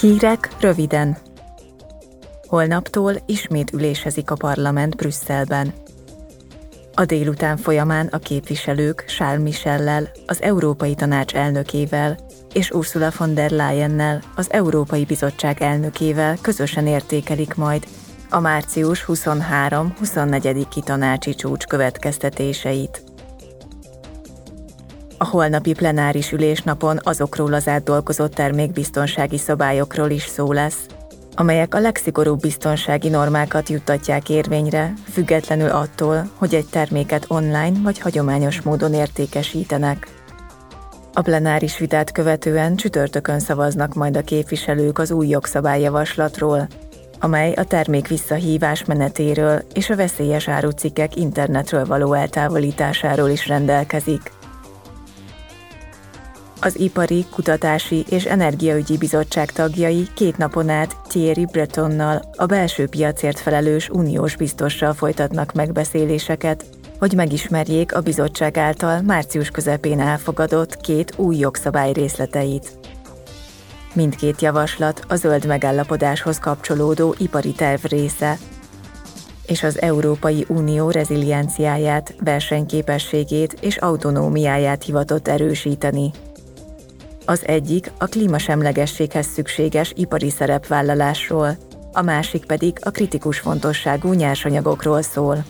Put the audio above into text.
Hírek röviden. Holnaptól ismét ülésezik a parlament Brüsszelben. A délután folyamán a képviselők Charles Michellel, az Európai Tanács elnökével és Ursula von der Leyennel, az Európai Bizottság elnökével közösen értékelik majd a március 23-24. tanácsi csúcs következtetéseit. A holnapi plenáris ülésnapon azokról az átdolgozott termékbiztonsági szabályokról is szó lesz, amelyek a legszigorúbb biztonsági normákat juttatják érvényre, függetlenül attól, hogy egy terméket online vagy hagyományos módon értékesítenek. A plenáris vitát követően csütörtökön szavaznak majd a képviselők az új jogszabályjavaslatról, amely a termék visszahívás menetéről és a veszélyes árucikkek internetről való eltávolításáról is rendelkezik. Az Ipari, Kutatási és Energiaügyi Bizottság tagjai két napon át Thierry Bretonnal, a belső piacért felelős uniós biztossal folytatnak megbeszéléseket, hogy megismerjék a bizottság által március közepén elfogadott két új jogszabály részleteit. Mindkét javaslat a zöld megállapodáshoz kapcsolódó ipari terv része, és az Európai Unió rezilienciáját, versenyképességét és autonómiáját hivatott erősíteni. Az egyik a klímasemlegességhez szükséges ipari szerepvállalásról, a másik pedig a kritikus fontosságú nyersanyagokról szól.